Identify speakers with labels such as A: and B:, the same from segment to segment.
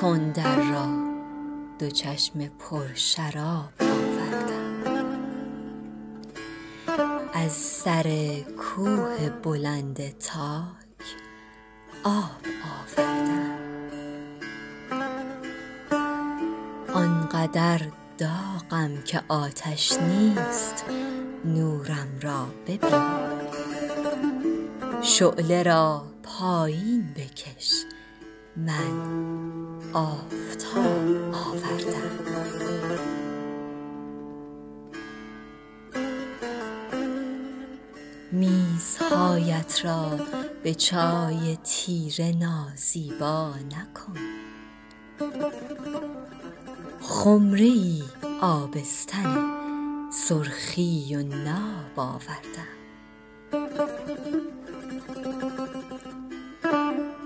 A: کن در را. دو چشم پر شراب آوردم. از سر کوه بلند تاک آب آوردم. آنقدر داغم که آتش نیست نورم را ببین. شعله را پایین بکش. من آفتاب آوردم. میزهایت را به چای تیره نازیبا نکن. خمره ای آبستن سرخی و ناب آوردم.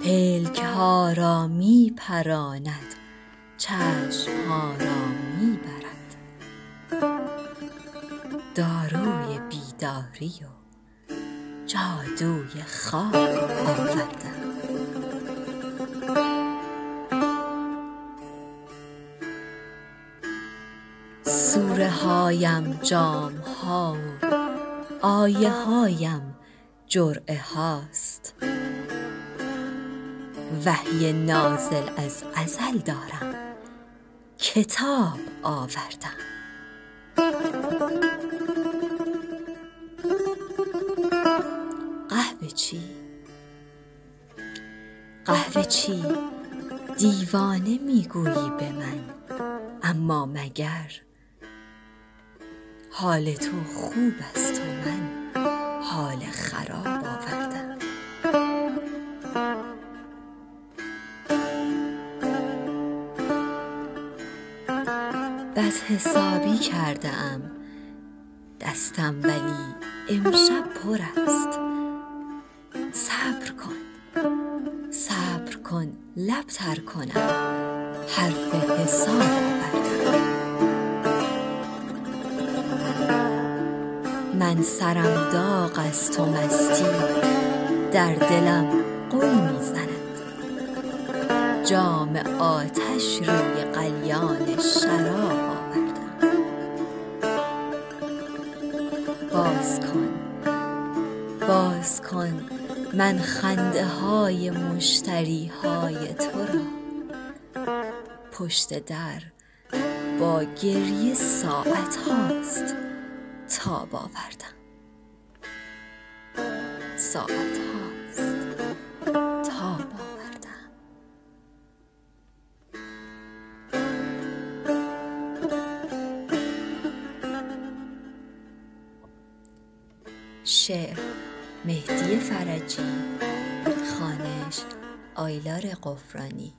A: پلک ها را می پراند چشم ها را می برد داروی بیداری و جادوی خواب آوردم سوره هایم جام ها و آیه هایم جرعه هاست. وحی نازل از ازل دارم. کتاب آوردم. قهوه چی؟ قهوه چی؟ دیوانه می گویی به من. اما مگر حال تو خوب است و من حال خراب بدحسابی کرده ام دستم ولی امشب پر است. صبر کن. صبر کن. لب تر کنم. حرف حساب آوردم. من سرم داغ است و مستی در دلم غل می زند جام آتش روی قلیان شراب. کن. من خنده های مشتری های تو را پشت در با گریه ساعت هاست تاب آوردم ساعت هاست تاب شعر مهدی فرجی خوانش آیلار قفرانی.